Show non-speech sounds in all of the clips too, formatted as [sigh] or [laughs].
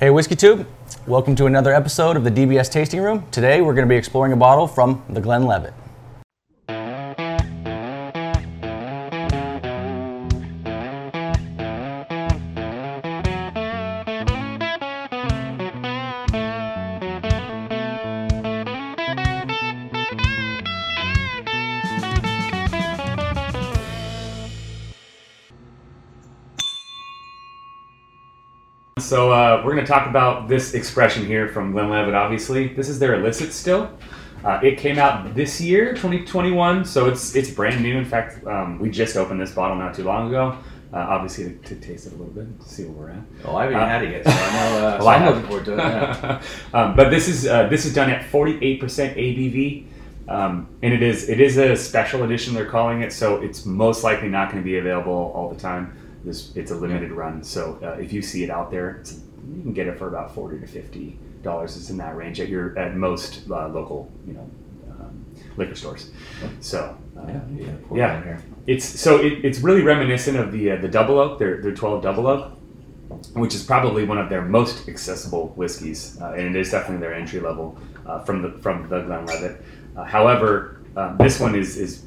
Hey, Whiskey Tube. Welcome to another episode of the DBS Tasting Room. Today we're going to be exploring a bottle from the Glenlivet. So uh, we're going to talk about this expression here from Glenlivet. Obviously, this is their illicit still. Uh, it came out this year, 2021, so it's it's brand new. In fact, um, we just opened this bottle not too long ago. Uh, obviously, to, to taste it a little bit, to see where we're at. Oh, I haven't Uh, had it yet, so I know. Uh, [laughs] so Well, I I'm have- looking forward to it. Yeah. [laughs] um, but this is uh, this is done at 48% ABV, um, and it is it is a special edition. They're calling it, so it's most likely not going to be available all the time. This it's a limited run, so uh, if you see it out there, it's, you can get it for about 40 to 50 dollars. It's in that range at your at most uh, local you know um, liquor stores. So uh, Yeah, yeah, yeah. It's so it, it's really reminiscent of the uh, the double oak, their their 12 double oak, which is probably one of their most accessible whiskeys, uh, and it is definitely their entry level uh, from the from the Glenlivet. Uh, however, um, this one is is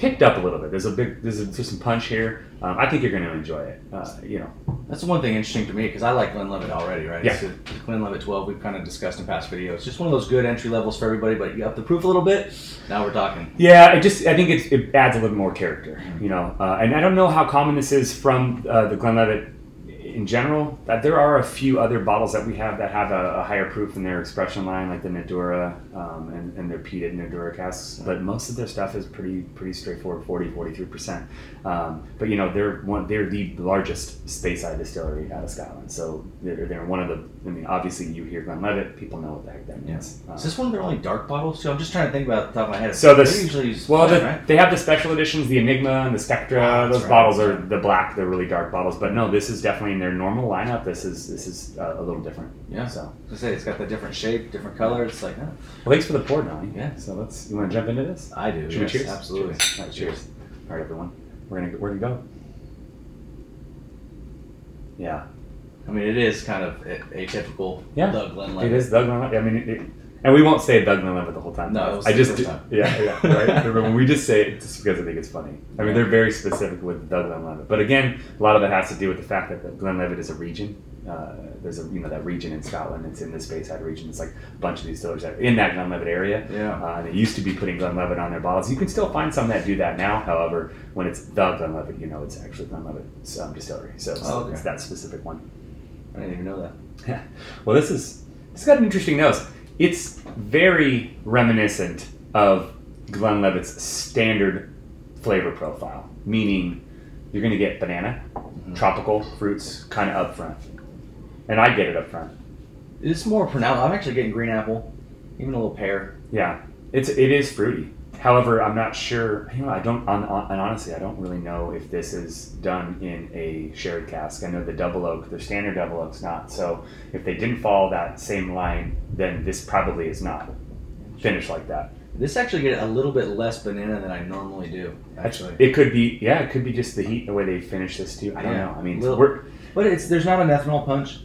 picked up a little bit. There's a big there's, a, there's some punch here. Um, I think you're going to enjoy it. Uh, you know, That's the one thing interesting to me because I like Glenlivet already, right? Yeah. It's a Glenlivet 12 we've kind of discussed in past videos. Just one of those good entry levels for everybody, but you up the proof a little bit. Now we're talking. Yeah, I just I think it, it adds a little more character, you know. Uh, and I don't know how common this is from uh, the Glenlivet in general. That there are a few other bottles that we have that have a, a higher proof in their expression line, like the Nadurra um, and, and their peated Nadurra casks. But most of their stuff is pretty pretty straightforward, 40, 43 percent. Um, but you know they're one they're the largest Speyside distillery out of Scotland, so they're, they're one of the. I mean, obviously you hear Glenlivet, people know what the heck that means. Uh, Is this one of their only dark bottles? So I'm just trying to think about the top of my head. So the- usually Well, black, the, right? they have the special editions, the Enigma and the Spectra. That's Those right. bottles are the black, the really dark bottles. But no, this is definitely in their normal lineup. This is this is uh, a little different. Yeah. So, I say it's got the different shape, different color. It's like, huh, well, thanks for the pour, Donnie. Yeah. So let's. You want to jump into this? I do. Should yes, we cheers? Absolutely. Cheers. All right, cheers. All right, everyone. We're gonna we're gonna go. Yeah. I mean, it is kind of atypical. Yeah. The Glenlivet. It is Doug Glenlivet. I mean, it- and we won't say Doug Glenlivet the whole time. No, I just do- yeah, yeah, right. [laughs] Remember, we just say it just because I think it's funny. I mean, they're very specific with Doug Glenlivet, but again, a lot of it has to do with the fact that the Glenlivet is a region. Uh, there's a you know that region in Scotland. It's in this Speyside region. It's like a bunch of these distillers that are in that Glenlivet area. Yeah. Uh, and they used to be putting Glenlivet on their bottles. You can still find some that do that now. However, when it's the Glenlivet, you know it's actually Glenlivet's um, distillery. So, so Oh, okay. it's that specific one. I didn't even know that. Yeah. [laughs] Well, this is it's got an interesting nose. It's very reminiscent of Glenlivet's standard flavor profile, meaning you're going to get banana, mm-hmm. tropical fruits kind of up front, and I get it up front. It's more pronounced. I'm actually getting green apple, even a little pear. Yeah, it's it is fruity. However, I'm not sure. You know, I don't. On, on, and honestly, I don't really know if this is done in a shared cask. I know the double oak, the standard double oak's not. So if they didn't follow that same line, then this probably is not finished like that. This actually get a little bit less banana than I normally do. Actually, It could be, yeah, it could be just the heat, the way they finish this too. I don't Yeah. know. I mean, but it's there's not an ethanol punch.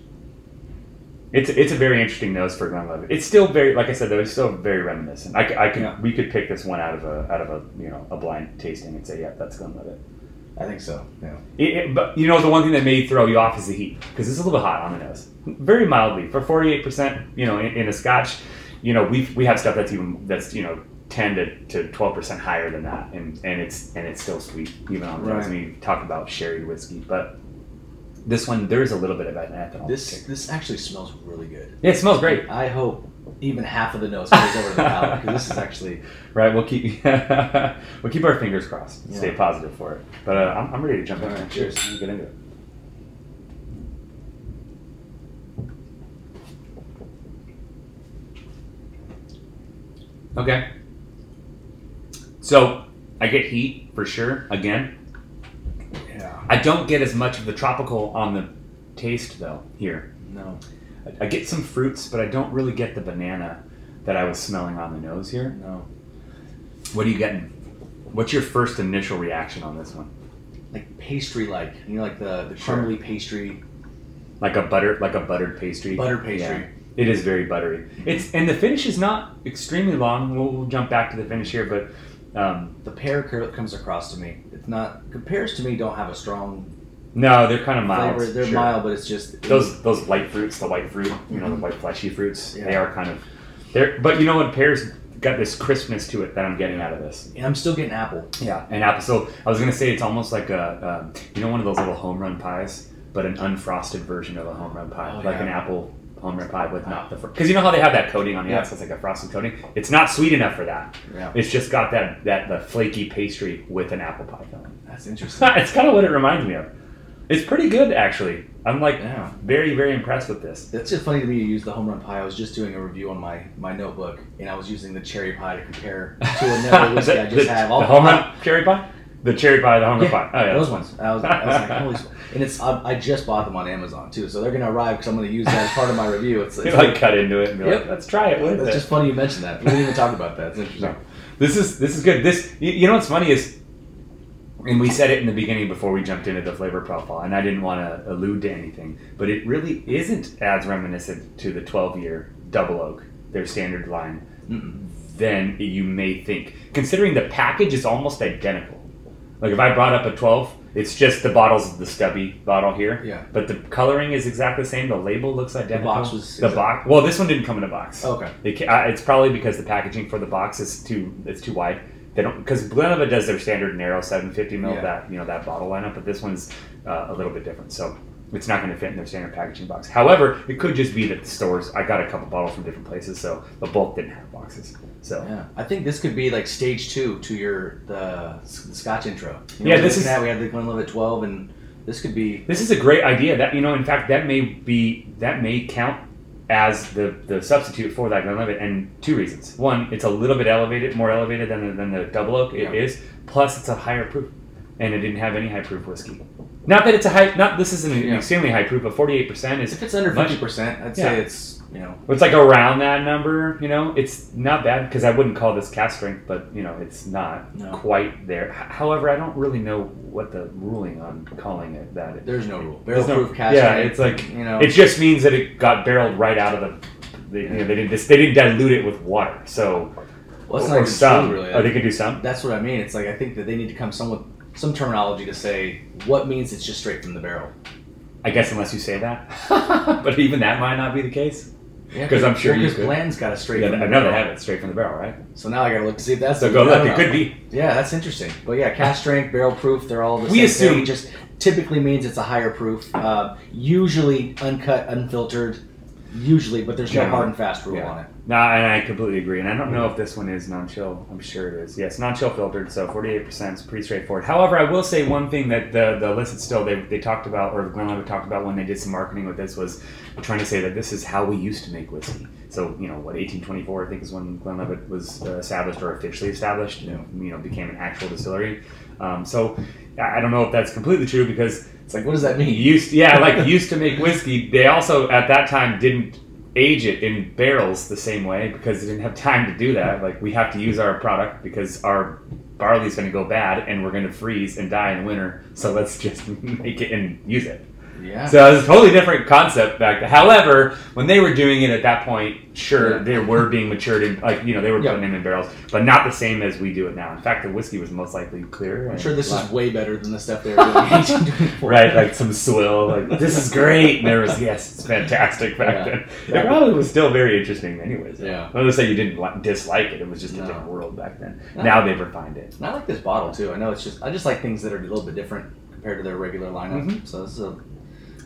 It's it's a very interesting nose for Glenlivet. It's still very, like I said, though, it's still very reminiscent. I, I could, Yeah. we could pick this one out of a out of a you know a blind tasting and say, yeah, that's Glenlivet. I think so. Yeah. It, it- but you know, the one thing that may throw you off is the heat because it's a little bit hot on the nose, very mildly for forty eight percent. You know, in, in a Scotch, you know, we we have stuff that's even that's you know. 10 to, to 12% higher than that and, and it's and it's still sweet even on the nose. I Right. mean, talk about sherry whiskey but this one there is a little bit of an ethanol This kick. this actually smells really good. yeah it smells great I hope even half of the nose goes over to the palate because this is actually right we'll keep [laughs] we'll keep our fingers crossed stay positive for it but uh, I'm, I'm ready to jump in All there right, cheers cheers. Let's get into it okay so I get heat for sure again yeah. I don't get as much of the tropical on the taste though here No. I- I get some fruits, but I don't really get the banana that I was smelling on the nose here. No. What are you getting? What's your first initial reaction on this one? Like pastry like. You know like the, the Sure. crumbly pastry. like a butter, like a buttered pastry. Butter pastry. Yeah. It is very buttery. It's and the finish is not extremely long. We'll, we'll jump back to the finish here, but um, The pear comes across to me. Not compares to me. Don't have a strong no, they're kind of mild. flavor. They're sure. mild, but it's just Those those light fruits, the white fruit, you know, the white fleshy fruits. They are kind of they're. But you know what? Pears got this crispness to it that I'm getting out of this. And I'm still getting apple. Yeah, and apple. So I was gonna say it's almost like a um, you know one of those little home run pies, but an unfrosted version of a home run pie, Oh, like yeah. an apple home run pie with not the because you know how they have that coating on the Yeah. outside, it's like a frosted coating. It's not sweet enough for that. Yeah, It's just got that that the flaky pastry with an apple pie filling. that's interesting. [laughs] it's kind of what it reminds me of. It's pretty good actually. I'm like Yeah. very very impressed with this. It's just funny to me you use the home run pie. I was just doing a review on my, my notebook, and I was using the cherry pie to compare to another [laughs] whiskey I just the, have. the home run cherry pie, the cherry pie, the home run Yeah, pie. Oh yeah, those ones. I was, I was like, holy. [laughs] And it's I, I just bought them on Amazon too, so they're gonna arrive because I'm gonna use that as part of my review. It's, [laughs] it's like cut into it and be Yep. like, let's try it. It's it? just funny you mentioned that. We didn't even talk about that. It's interesting. No. This is this is good. This you, you know what's funny is, and we said it in the beginning before we jumped into the flavor profile, and I didn't want to allude to anything, but it really isn't as reminiscent to the 12 year double oak, their standard line, Mm-mm. than you may think. Considering the package is almost identical. Like if I brought up a 12, it's just the bottles of the stubby bottle here. Yeah. But the coloring is exactly the same. The label looks identical. The box was the box. Well, this one didn't come in a box. Okay. It, uh, it's probably because the packaging for the box is too it's too wide. They don't because Glenlivet does their standard narrow 750 ml Yeah. that you know that bottle lineup, but this one's uh, a little bit different. So it's not going to fit in their standard packaging box. However, it could just be that the stores. I got a couple bottles from different places, so the bulk didn't have boxes. So Yeah, I think this could be like stage two to your the, the Scotch intro. You Yeah, this is- looking at? we have the Glenlivet 12, and this could be this is a great idea. That you know, in fact, that may be that may count as the, the substitute for that Glenlivet, and two reasons. One, it's a little bit elevated, more elevated than the, than the double oak. It Yeah. is. Plus, it's a higher proof, and it didn't have any high proof whiskey. Not that it's a high. Not this isn't an Yeah. extremely high proof, but forty eight percent is. if it's under fifty percent, I'd Yeah. say it's you know It's like around that number. You know, it's not bad because I wouldn't call this cask strength, but you know, it's not No. quite there. However, I don't really know what the ruling on calling it that. there's no rule. Barrel There's no- proof cask yeah, strength, it's like- you know It just means that it got barreled right out of the. They, you know, they didn't. They didn't dilute it with water. So well, it's or not even some. really. Oh, they could do some. That's what I mean. It's like I think that they need to come some with some terminology to say what means it's just straight from the barrel. I guess unless you say that, [laughs] but even that might not be the case. Yeah, 'Cause I'm sure because Blanton's got a straight. Yeah, I know they have it straight from the barrel, right? So now I gotta look to see if that's So go look. It know. could be. Yeah, that's interesting. But yeah, cask strength, barrel proof, they're all the We same thing. assume- just typically means it's a higher proof. Uh, usually uncut, unfiltered. Usually, but there's no hard and fast rule Yeah. on it. No, and I completely agree. And I don't know if this one is non-chill. I'm sure it is. Yes, non-chill filtered. So 48% is pretty straightforward. However, I will say one thing that the the illicit still they, they talked about, or Glenlivet talked about when they did some marketing with this was trying to say that this is how we used to make whiskey. So you know what 1824 I think is when Glenlivet was uh, established or officially established. You know, you know became an actual distillery. Um, so I I don't know if that's completely true because It's like, what does that mean? used yeah like used to make whiskey. They also at that time didn't age it in barrels the same way because they didn't have time to do that. Like we have to use our product because our barley's going to go bad and we're going to freeze and die in the winter. So let's just [laughs] make it and use it Yeah. so it was a totally different concept back then. However, when they were doing it at that point, sure, Yeah. they were being matured in, like, you know, they were Yeah. putting them in barrels, but not the same as we do it now. In fact, the whiskey was most likely clear. I'm sure this lot- is way better than the stuff they were doing. in 1824. [laughs] right, like some swill. Like this is great. And there was yes, it's fantastic back Yeah. then. Yeah. It probably was still very interesting, anyways. Yeah. I'm gonna say you didn't li- dislike it. It was just a No. different world back then. No. Now they've refined it. And I like this bottle too. I know it's just I just like things that are a little bit different compared to their regular lineup. Mhm. So this is a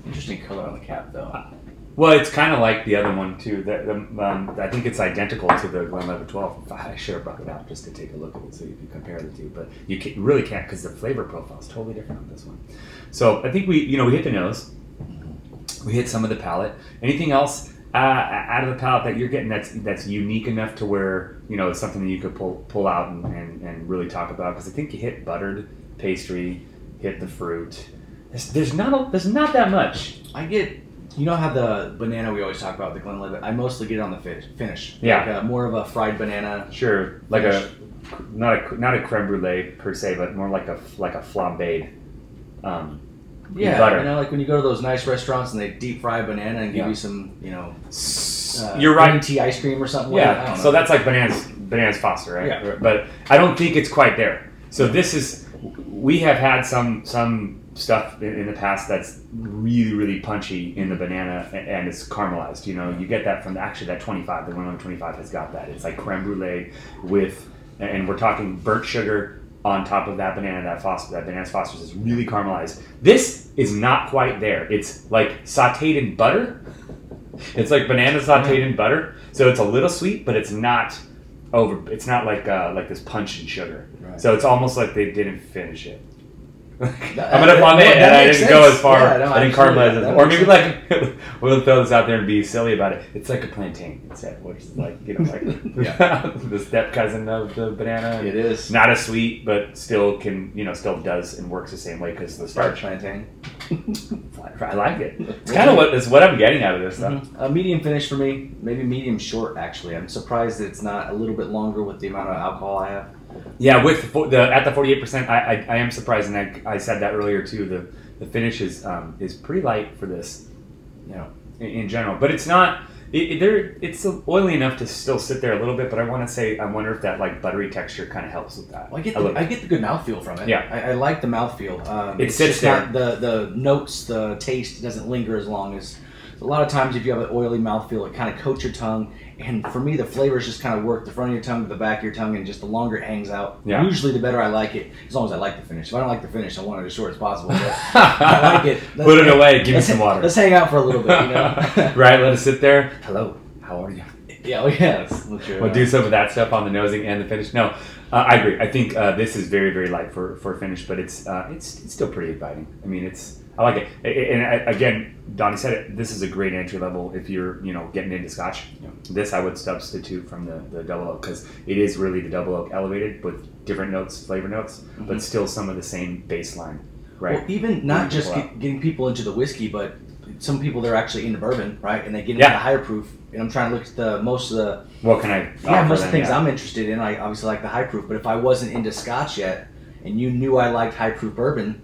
interesting color on the cap though. Well, it's kind of like the other one too. That um, I think it's identical to the Glenlivet 12. I should have brought it out just to take a look at it so you can compare the two. But you, can, really can't because the flavor profile is totally different on this one. So I think we, you know, we hit the nose, we hit some of the palate. Anything else uh, out of the palate that you're getting that's that's unique enough to where you know it's something that you could pull pull out and, and, and really talk about? Because I think you hit buttered pastry, hit the fruit. There's, there's not a, there's not that much. I get you know how the banana we always talk about the Glenlivet. I mostly get it on the fish, finish. Yeah. Like a, more of a fried banana. Sure, like a not a not a creme brulee per se, but more like a like a flambéed. Um, Yeah, butter. you know, like when you go to those nice restaurants and they deep fry a banana and give Yeah. you some, you know, uh, You're right. tea ice cream or something. like that. I Yeah, don't know. so that's like bananas, bananas Foster, right? Yeah. But I don't think it's quite there. So this is, we have had some some stuff in, in the past that's really really punchy in the banana and it's caramelized. You know, you get that from actually that 25. The one on 25 has got that. It's like creme brulee with, and we're talking burnt sugar on top of that banana. That Foster, that bananas Foster's is really caramelized. This is not quite there. It's like sautéed in butter. It's like banana sautéed in butter, so it's a little sweet, but it's not over. It's not like uh, like this punch in sugar. Right. So it's almost like they didn't finish it. I'm gonna flame it, and I didn't go as far. Yeah, no, I didn't caramelize it, or maybe like [laughs] we'll throw this out there and be silly about it. It's like a plantain instead, which is like you know like [laughs] [laughs] the step cousin of the banana. It is. not as sweet, but still can you know still does and works the same way because the Starch plantain. I like it. It's kind of what is what I'm getting out of this stuff. Mhm. A medium finish for me, maybe medium short actually. I'm surprised that it's not a little bit longer with the amount of alcohol I have. Yeah, with the, the at the forty eight percent, I, I I am surprised, and I, I said that earlier too. The the finish is um, is pretty light for this, you know, in, in general. But it's not. It, it, there, it's oily enough to still sit there a little bit. But I want to say, I wonder if that like buttery texture kind of helps with that. Well, I get the, I get the good mouthfeel from it. Yeah. I, I like the mouthfeel. Um, It it's sits not the the notes, the taste doesn't linger as long as. A lot of times, if you have an oily mouthfeel, it kind of coats your tongue, and for me, the flavors just kind of work the front of your tongue to the back of your tongue, and just the longer it hangs out. Yeah. Usually, the better I like it, as long as I like the finish. If I don't like the finish, I want it as short as possible. But [laughs] I like it. [laughs] Put it away. Give me some water. Let's hang out for a little bit, you know. [laughs] right. Let us sit there. Hello. How are you? yeah, well, yeah. Let's, let's We'll do some of that stuff on the nosing and the finish. No, uh, I agree. I think uh, this is very, very light for, for a finish, but it's, uh, it's it's still pretty inviting. I mean, it's I like it. And I, again, Donnie said it. This is a great entry level if you're you know getting into Scotch. This I would substitute from the, the double oak because it is really the double oak elevated with different notes, flavor notes, but still some of the same baseline. Right. Well, even not just get, getting people into the whiskey, but some people they're actually into bourbon, right? And they get into Yeah. the higher proof. And I'm trying to look at the most of the what can I? yeah most of the them? things Yeah. I'm interested in. I obviously like the high proof, but if I wasn't into Scotch yet, and you knew I liked high proof bourbon,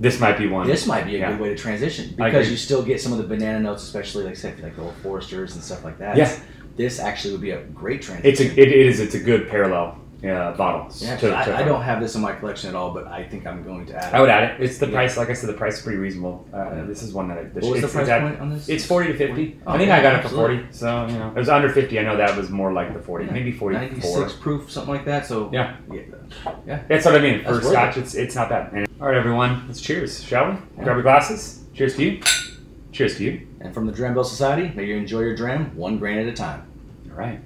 This might be one. this might be a Yeah. good way to transition because you still get some of the banana notes, especially like say like the Old Foresters and stuff like that. Yeah. This actually would be a great It's transition. a it, it is it's a good parallel uh, bottle. yeah, to- 'cause to- I, I don't have this in my collection at all, but I think I'm going to add. It. I would add it. It's the Yeah. price. Like I said, the price is pretty reasonable. Uh, this is one that I. What was the price point on this? It's forty to fifty. Oh, I think yeah, I got it for forty. So you know, it was under fifty. I know that was more like the forty, Yeah. maybe forty-four. 96 proof, something like that. So Yeah. yeah. That's what I mean. For Scotch, it's it's not bad. And, all right, everyone, let's cheers, shall we? Yeah. Grab your glasses. Cheers to you. Cheers to you. And from the Dram Bell Society, may you enjoy your dram one grain at a time. All right.